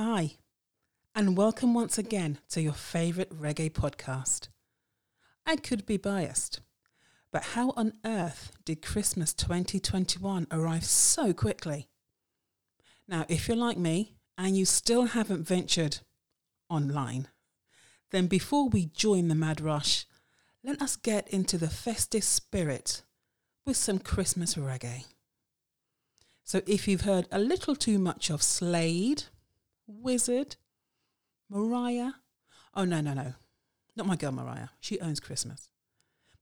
Hi, and welcome once again to your favourite reggae podcast. I could be biased, but how on earth did Christmas 2021 arrive so quickly? Now, if you're like me and you still haven't ventured online, then before we join the mad rush, let us get into the festive spirit with some Christmas reggae. So if you've heard a little too much of Slade, Wizzard, Mariah, oh no, no, no, not my girl Mariah, she owns Christmas.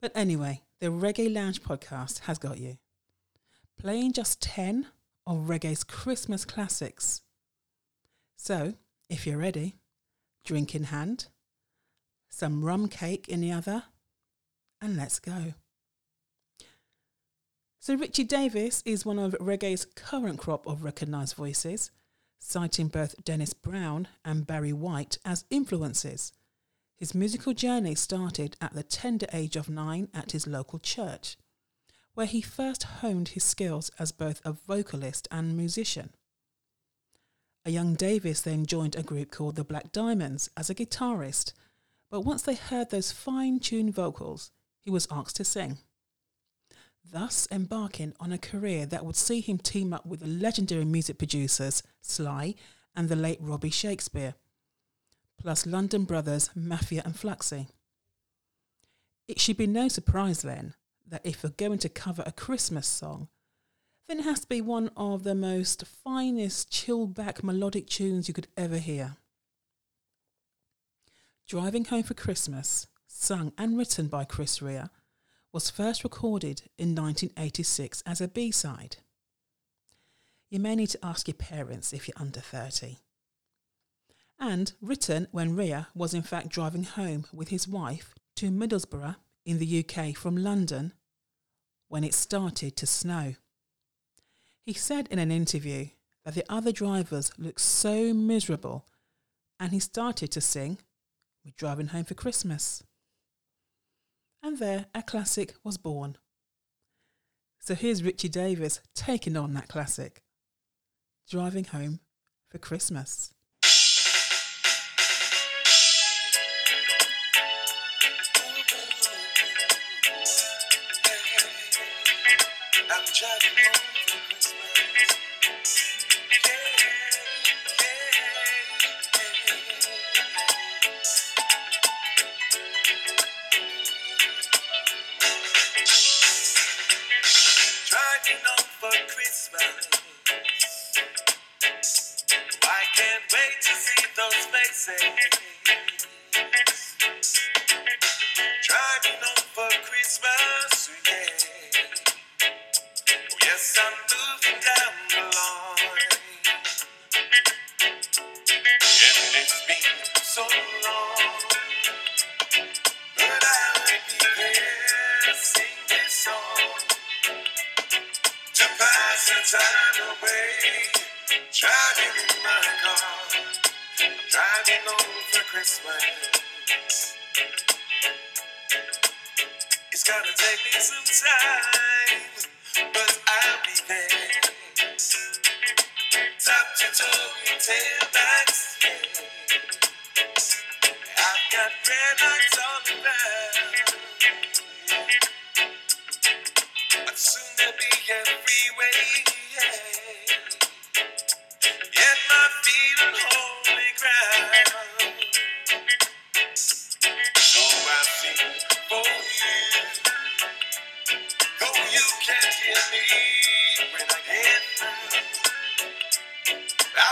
But anyway, the Reggae Lounge podcast has got you. Playing just 10 of reggae's Christmas classics. So, if you're ready, drink in hand, some rum cake in the other, and let's go. So, Richie Davis is one of reggae's current crop of recognised voices, citing both Dennis Brown and Barry White as influences. His musical journey started at the tender age of nine at his local church, where he first honed his skills as both a vocalist and musician. A young Davis then joined a group called the Black Diamonds as a guitarist, but once they heard those fine tuned vocals, he was asked to sing. Thus, embarking on a career that would see him team up with the legendary music producers Sly and the late Robbie Shakespeare, plus London brothers Mafia and Fluxy. It should be no surprise then that if we're going to cover a Christmas song, then it has to be one of the most finest chill back melodic tunes you could ever hear. Driving Home for Christmas, sung and written by Chris Rea, was first recorded in 1986 as a B side. You may need to ask your parents if you're under 30. And written when Rea was in fact driving home with his wife to Middlesbrough in the UK from London when it started to snow. He said in an interview that the other drivers looked so miserable and he started to sing, We're driving home for Christmas. And there a classic was born. So here's Richie Davis taking on that classic, Driving Home for Christmas. alone for Christmas.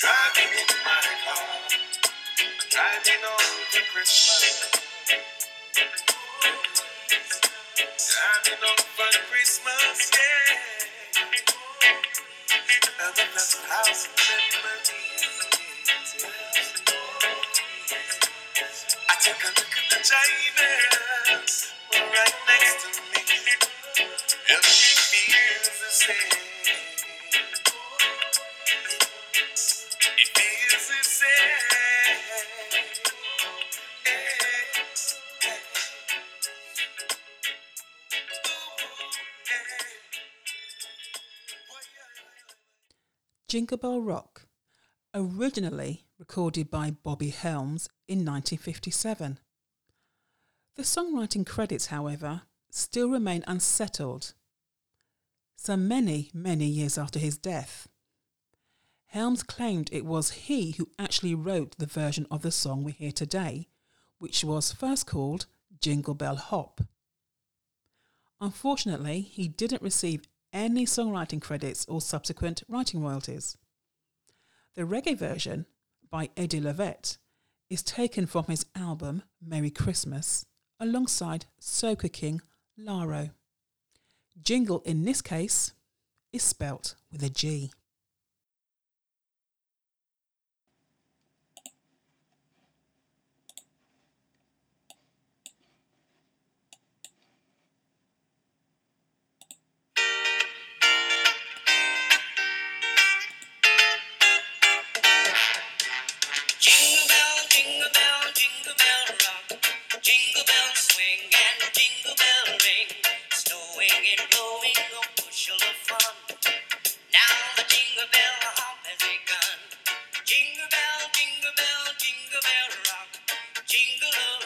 Driving in my car, driving on to Christmas. Driving on for Christmas, yeah. Another house memories. I take a look at the driving. Jingle Bell Rock, originally recorded by Bobby Helms in 1957. The songwriting credits, however, still remain unsettled, so many, many years after his death. Helms claimed it was he who actually wrote the version of the song we hear today, which was first called Jingle Bell Hop. Unfortunately, he didn't receive any songwriting credits or subsequent writing royalties. The reggae version, by Eddie Lovette, is taken from his album Merry Christmas alongside Soca King Laro. Jingle in this case is spelt with a G. Jingle bell hop has begun. Jingle bell, jingle bell, jingle bell rock. Jingle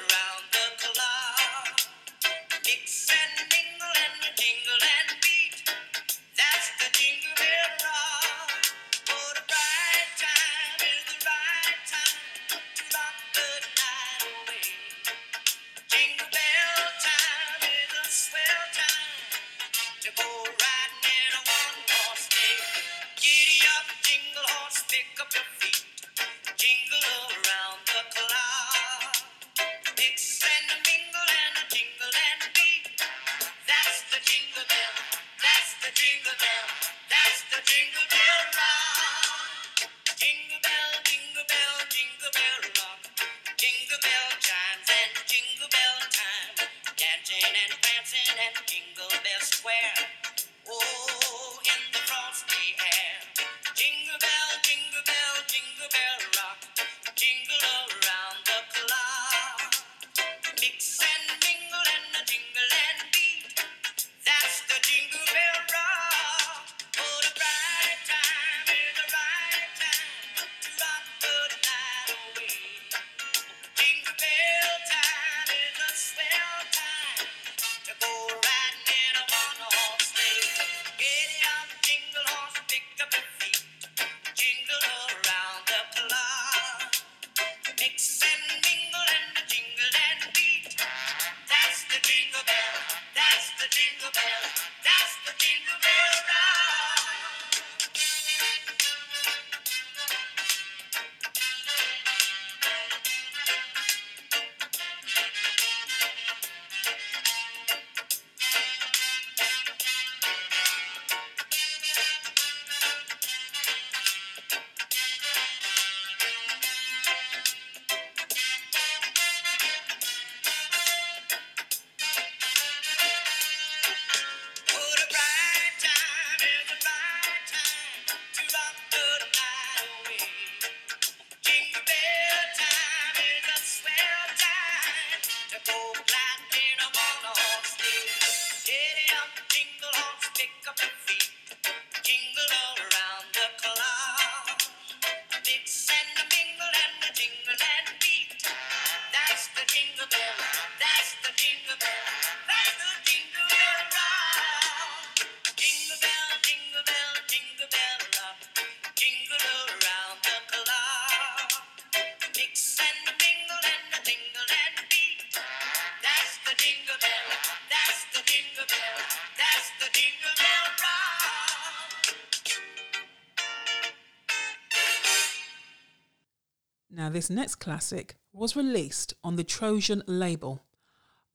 this next classic was released on the Trojan label,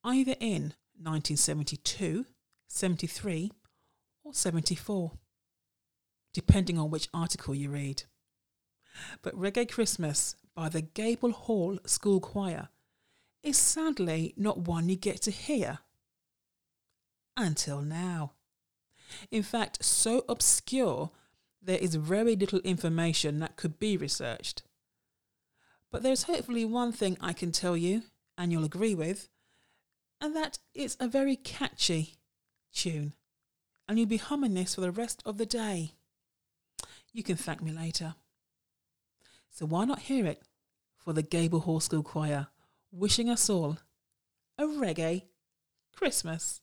either in 1972, 73, or 74, depending on which article you read. But Reggae Christmas by the Gable Hall School Choir is sadly not one you get to hear until now. In fact, so obscure there is very little information that could be researched. But there's hopefully one thing I can tell you, and you'll agree with, and that it's a very catchy tune. And you'll be humming this for the rest of the day. You can thank me later. So why not hear it for the Gable Hall School Choir, wishing us all a reggae Christmas.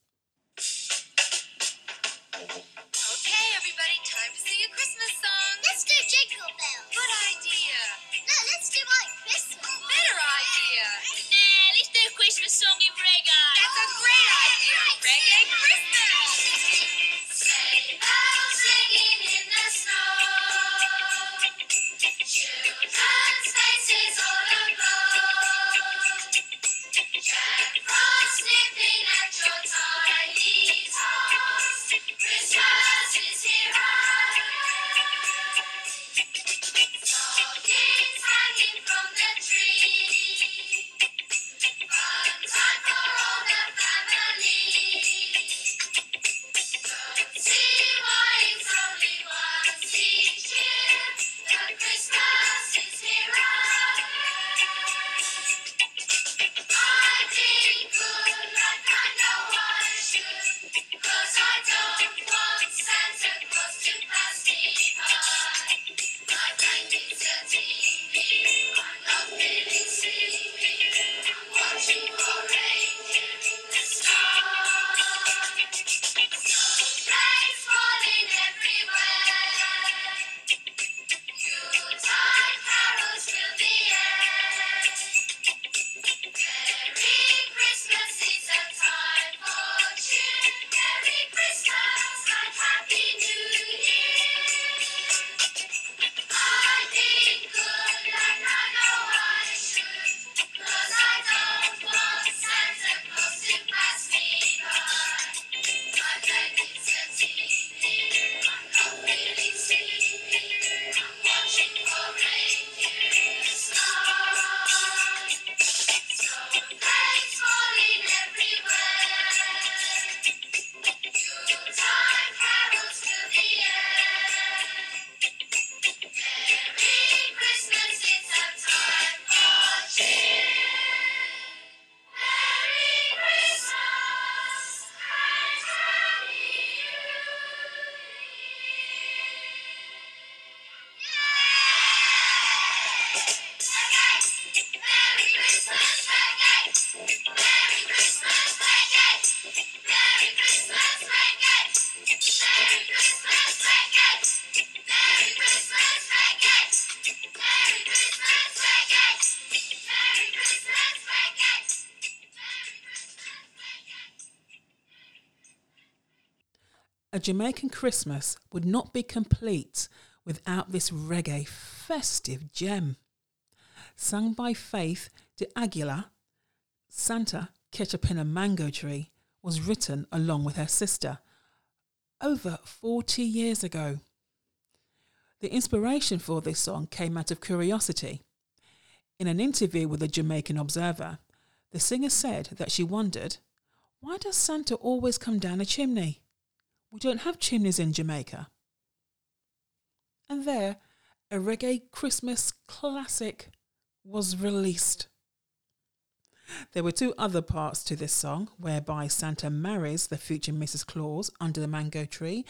A Jamaican Christmas would not be complete without this reggae festive gem. Sung by Faith de Aguilar, Santa Ketchup in a Mango Tree was written along with her sister over 40 years ago. The inspiration for this song came out of curiosity. In an interview with the Jamaican Observer, the singer said that she wondered, why does Santa always come down a chimney? We don't have chimneys in Jamaica. And there, a reggae Christmas classic was released. There were two other parts to this song, whereby Santa marries the future Mrs. Claus under the mango tree.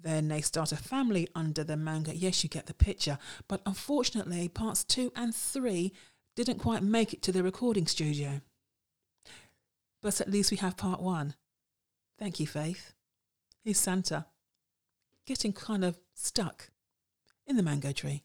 Then they start a family under the mango. Yes, you get the picture. But unfortunately, parts two and three didn't quite make it to the recording studio. But at least we have part one. Thank you, Faith. Here's Santa getting kind of stuck in the mango tree.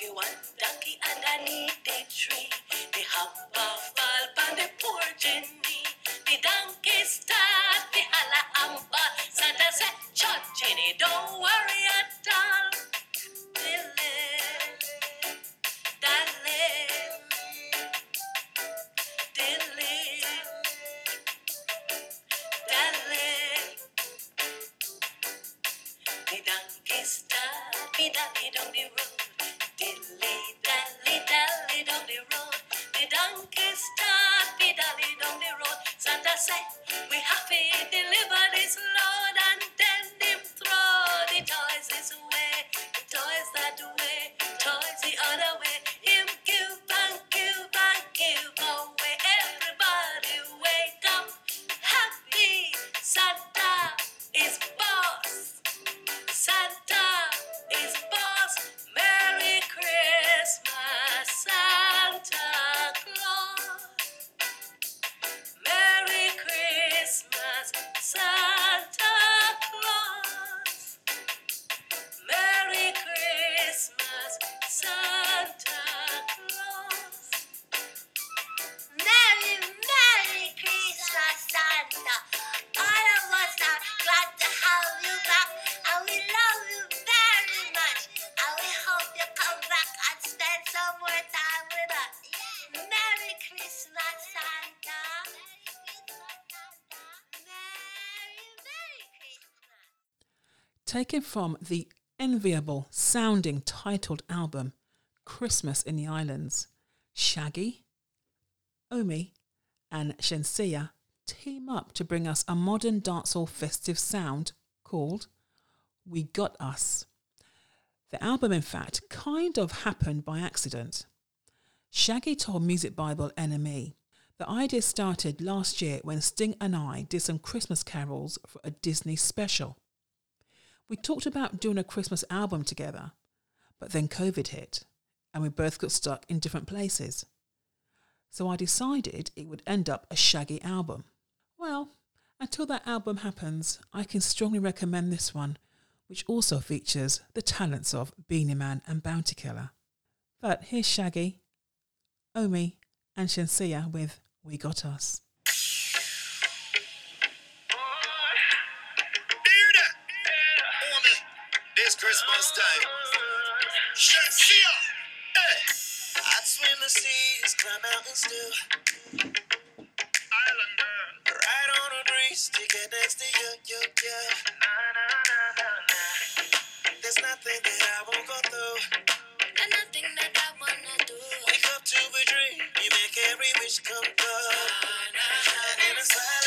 Lucky one donkey underneath the tree. The hopper fall on the poor Jenny. The donkey start the holla and ball. Santa said, Chut, Jenny, don't worry at all. Taken from the enviable sounding titled album Christmas in the Islands, Shaggy, Omi, and Shenseea team up to bring us a modern dancehall festive sound called We Got Us. The album, in fact, kind of happened by accident. Shaggy told Music Bible NME the idea started last year when Sting and I did some Christmas carols for a Disney special. We talked about doing a Christmas album together, but then COVID hit and we both got stuck in different places. So I decided it would end up a Shaggy album. Well, until that album happens, I can strongly recommend this one, which also features the talents of Beenie Man and Bounty Killer. But here's Shaggy, Omi, and Shenseea with We Got Us. Time. Shenseea! Hey! I'd swim the seas, climb mountains too. Islander. Ride on a breeze to get next to you, you, you. There's nothing that I won't go through. And nothing that I wanna do. Wake up to a dream, you make every wish come true. And in a silent night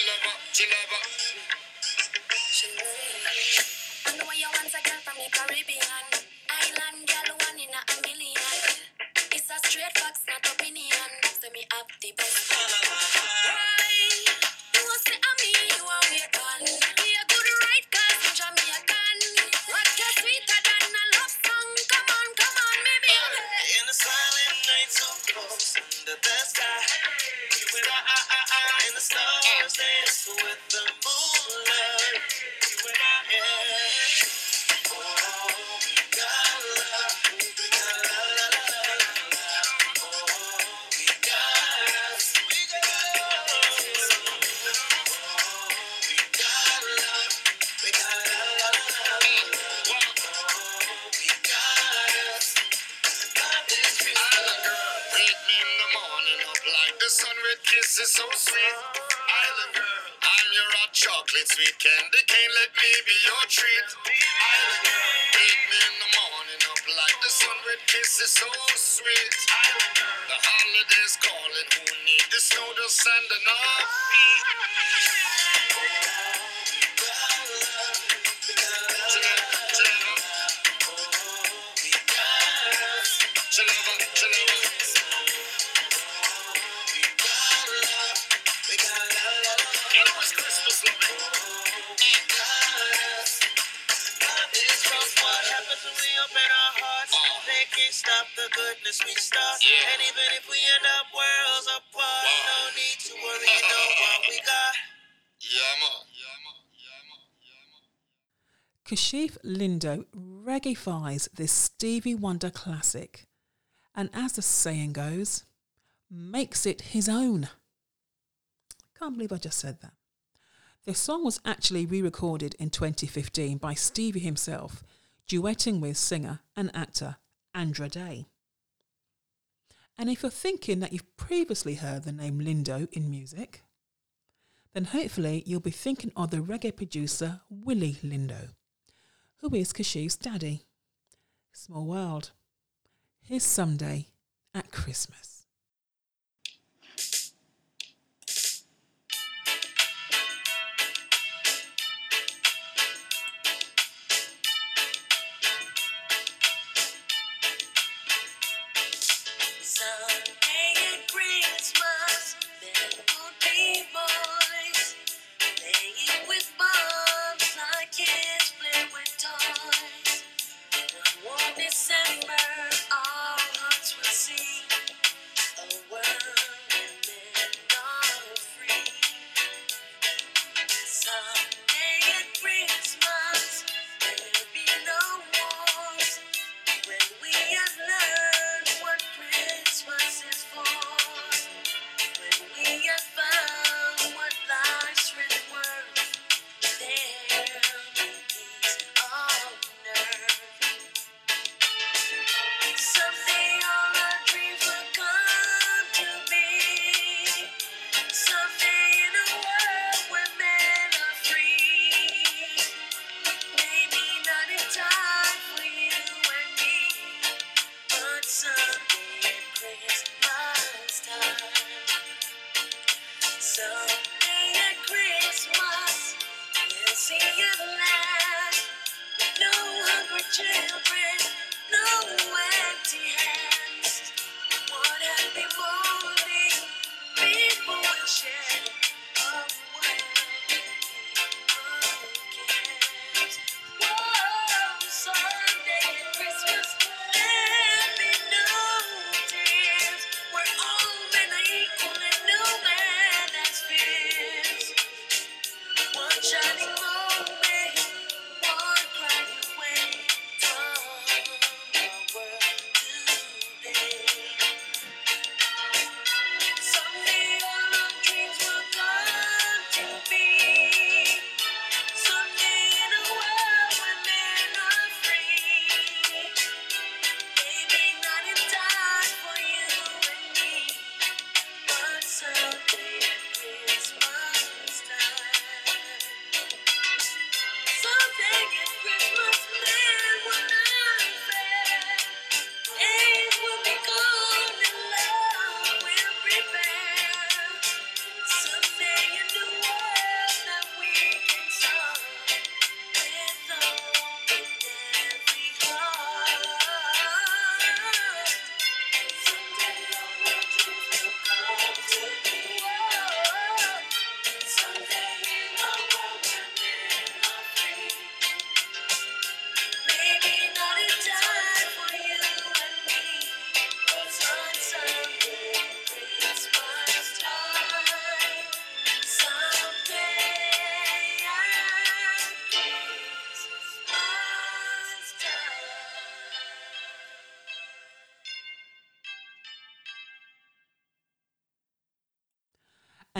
I know you want a girl from the Caribbean. Island girl, a million. It's a straight not opinion. Me up the. Why? You I mean, you. Kisses so sweet. Island girl, I'm your hot chocolate sweet candy cane. Let me be your treat. Island girl, wake me in the morning up like the sun with kisses so sweet. Island girl, the holidays calling. Who need the snow, the sand, and our feet? The goodness we. Yeah. And even if we end up worlds apart, no need to worry, you know what we got. Kashif Lindo reggaeifies this Stevie Wonder classic, and as the saying goes, makes it his own. Can't believe I just said that. The song was actually re recorded in 2015 by Stevie himself, duetting with singer and actor Andra Day. And if you're thinking that you've previously heard the name Lindo in music, then hopefully you'll be thinking of the reggae producer Willie Lindo, who is Kashif's daddy. Small world. Here's someday at Christmas.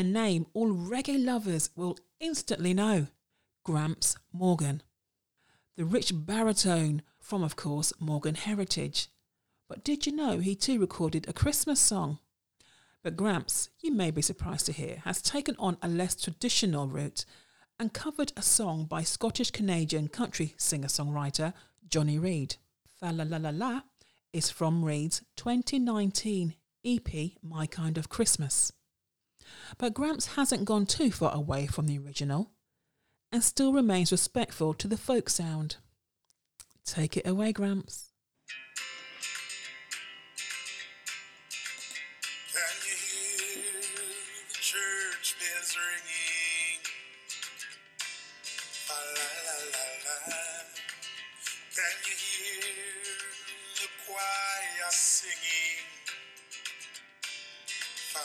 A name all reggae lovers will instantly know Gramps Morgan. The rich baritone from, of course, Morgan heritage. But did you know he too recorded a Christmas song? But Gramps, you may be surprised to hear, has taken on a less traditional route and covered a song by Scottish Canadian country singer songwriter Johnny Reid. Fa La La La La is from Reid's 2019 EP My Kind of Christmas. But Gramps hasn't gone too far away from the original and still remains respectful to the folk sound. Take it away, Gramps. singing can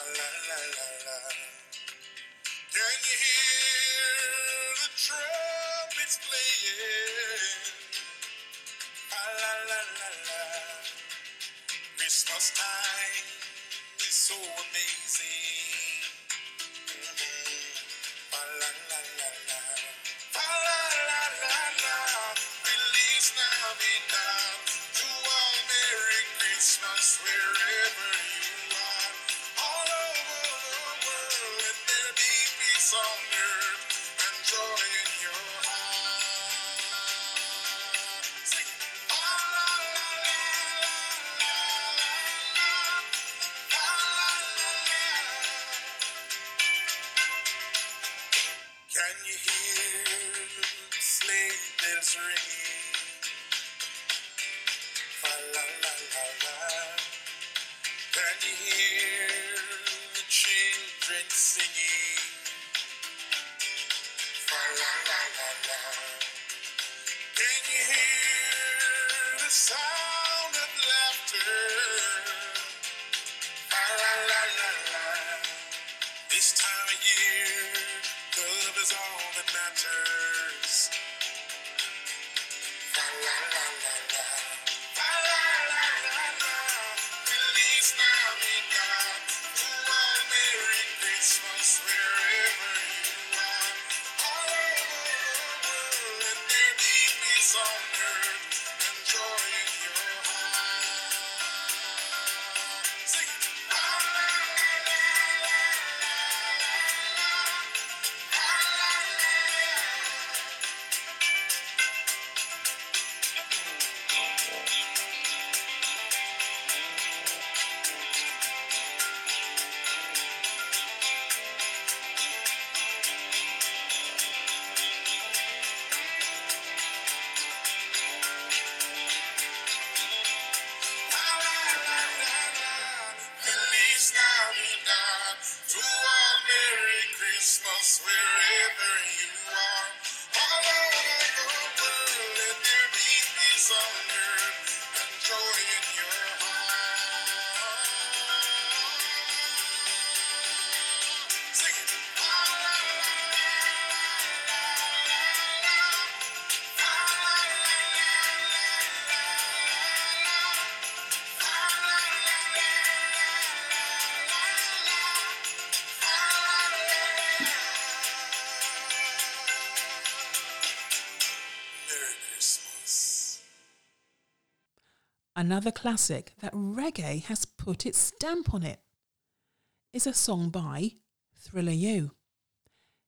you hear the trumpets playing? Christmas time is so amazing. song. Another classic that reggae has put its stamp on it is a song by Thriller U.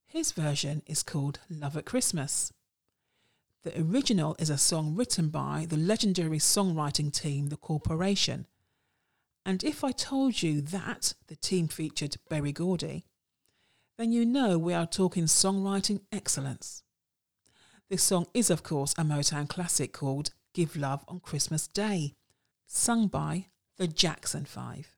His version is called Love at Christmas. The original is a song written by the legendary songwriting team, The Corporation. And if I told you that the team featured Berry Gordy, then you know we are talking songwriting excellence. This song is, of course, a Motown classic called Give Love on Christmas Day, sung by the Jackson Five.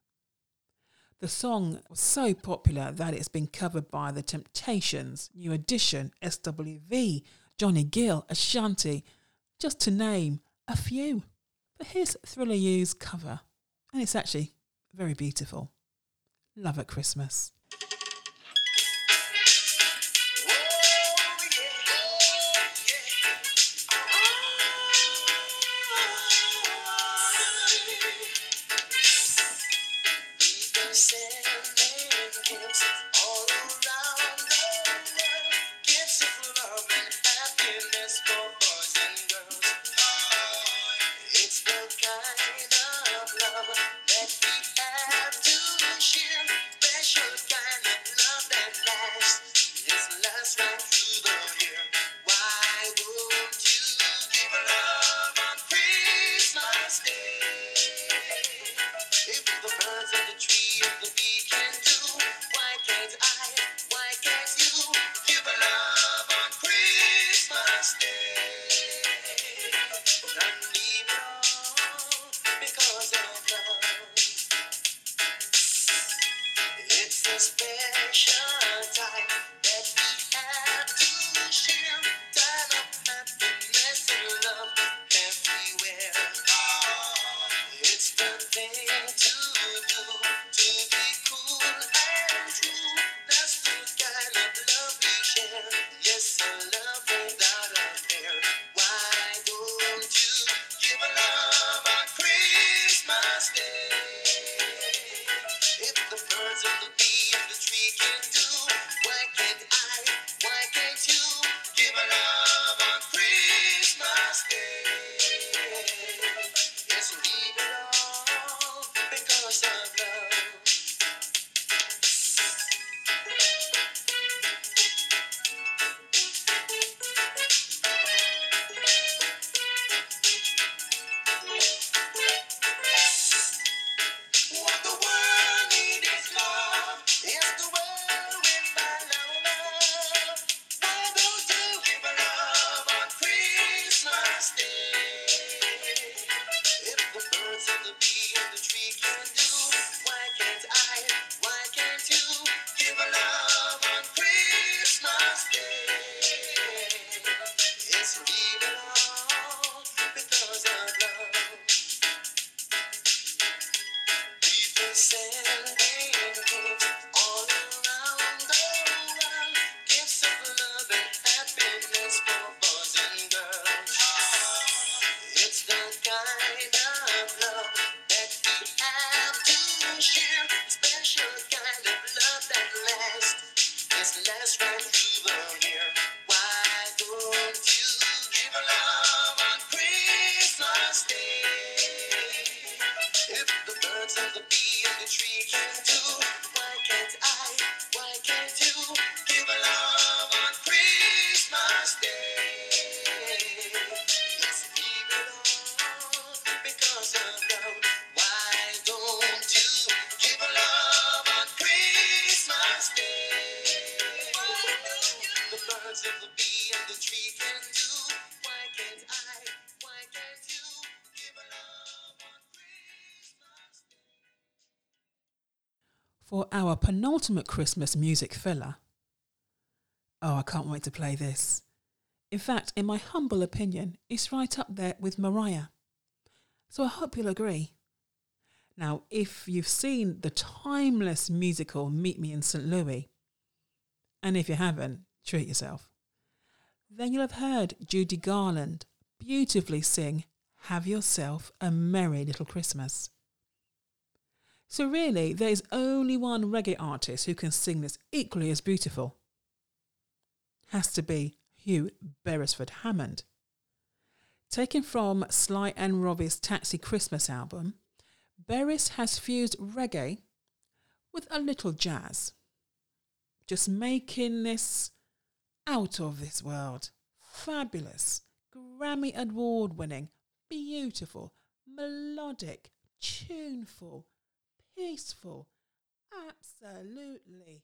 The song was so popular that it's been covered by The Temptations, New Edition, SWV, Johnny Gill, Ashanti, just to name a few. But here's Thriller U's cover, and it's actually very beautiful. Love at Christmas. Stop. For our penultimate Christmas music filler, oh, I can't wait to play this. In fact, in my humble opinion, it's right up there with Mariah. So I hope you'll agree. Now, if you've seen the timeless musical Meet Me in St. Louis, and if you haven't, Treat yourself. Then you'll have heard Judy Garland beautifully sing Have Yourself a Merry Little Christmas. So, really, there is only one reggae artist who can sing this equally as beautiful. Has to be Hugh Beresford Hammond. Taken from Sly and Robbie's Taxi Christmas album, Beres has fused reggae with a little jazz, just making this out of this world, fabulous, Grammy award winning, beautiful, melodic, tuneful, peaceful, absolutely.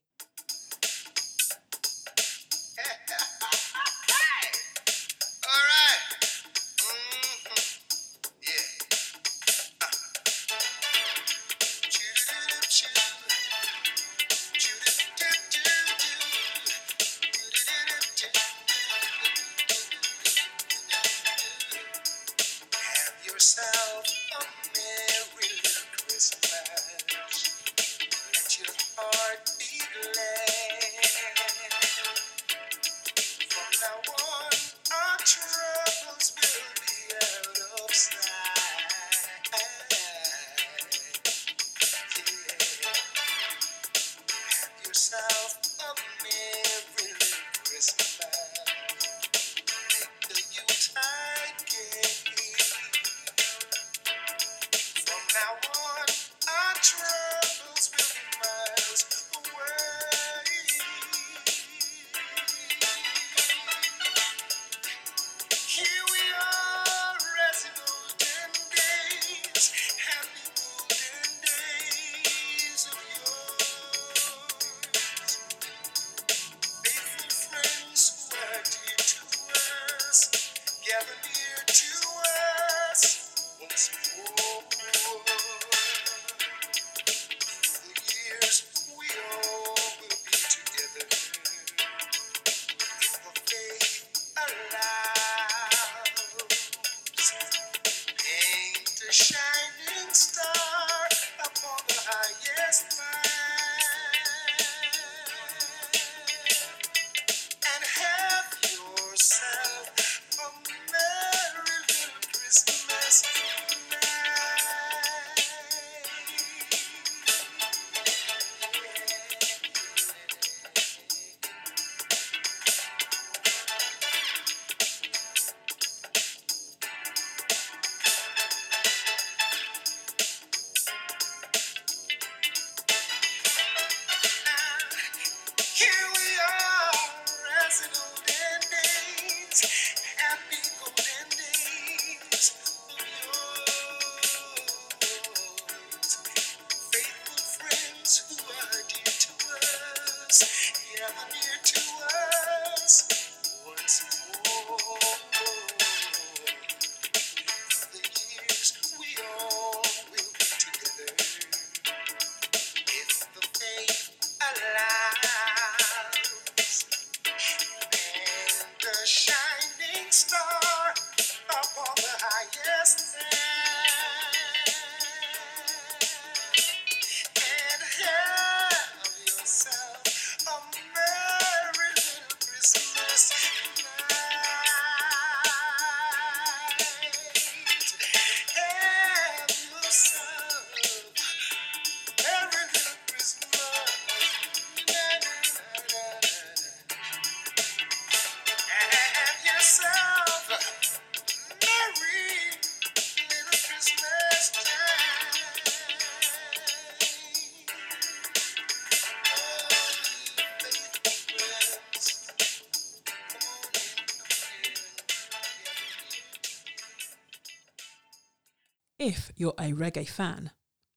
You're a reggae fan,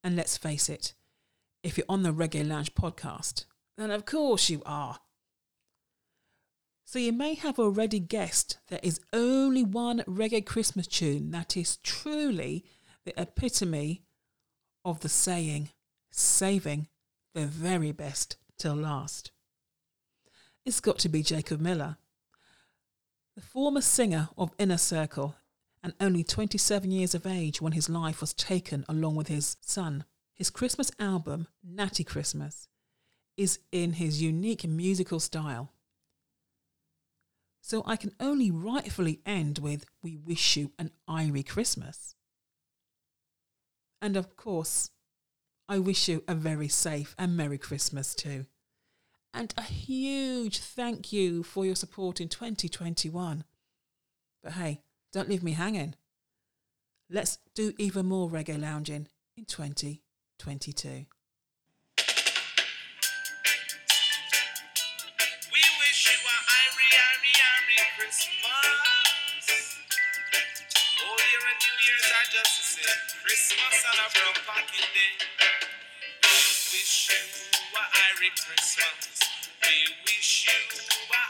and let's face it, if you're on the Reggae Lounge podcast, then of course you are. So you may have already guessed there is only one reggae Christmas tune that is truly the epitome of the saying, saving the very best till last. It's got to be Jacob Miller. The former singer of Inner Circle and only 27 years of age when his life was taken along with his son. His Christmas album, Natty Christmas, is in his unique musical style. So I can only rightfully end with We Wish You an Irie Christmas. And of course, I wish you a very safe and Merry Christmas too. And a huge thank you for your support in 2021. But hey, don't leave me hanging. Let's do even more reggae lounging in 2022. We wish you a Irie, Irie, Irie Christmas. And a pocket day. We wish you a Christmas. We wish you a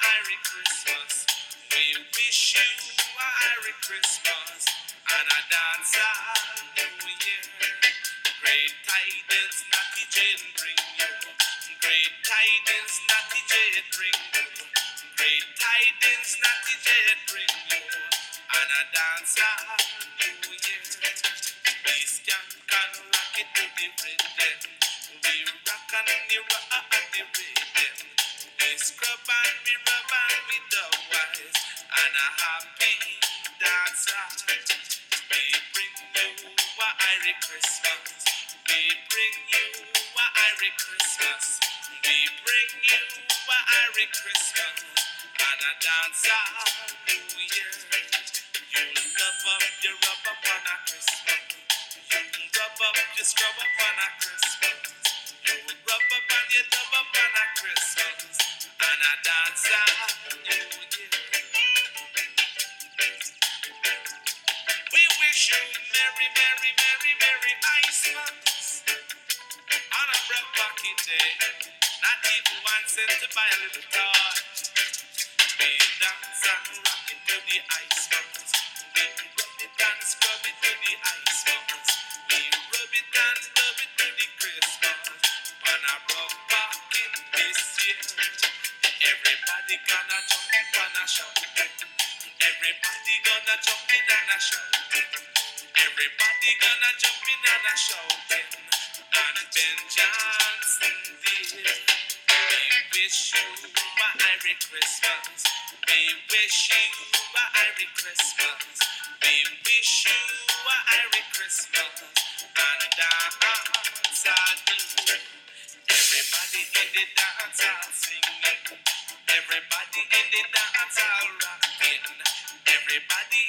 Christmas. We wish you a Christmas and a dance all New Year. Great tidings, Natty Jane bring you. Great tidings, Natty Jane bring you. Great tidings, Natty Jane bring you. And a dance all New Year. We skank and rock it to the rhythm. We rock and we rock at the rhythm. We scrub and we rub and Christmas. We bring you a Irie Christmas. We bring you a Irie Christmas. And a dance New Year. You love up, you rub up on a Christmas. You rub up, you scrub up on a Christmas. You rub up and you dub up on a Christmas. And a dance New Merry, merry, merry, merry Christmas. On a bread pocket day, not even one cent to buy a little toy. We dance and rock it to the ice box. We rub it and scrub it to the ice box. We rub it and rub it to the Christmas. On a broad pocket this year. Everybody gonna jump and a shout. Everybody gonna jump in and a shout. Everybody gonna jump in and a shouting. And Ben Johnson did. We wish you a Irie Christmas. We wish you a Irie Christmas. We wish you a Irie Christmas. And dance all do. Everybody in the dance hall singing. Everybody in the dance hall rocking. Everybody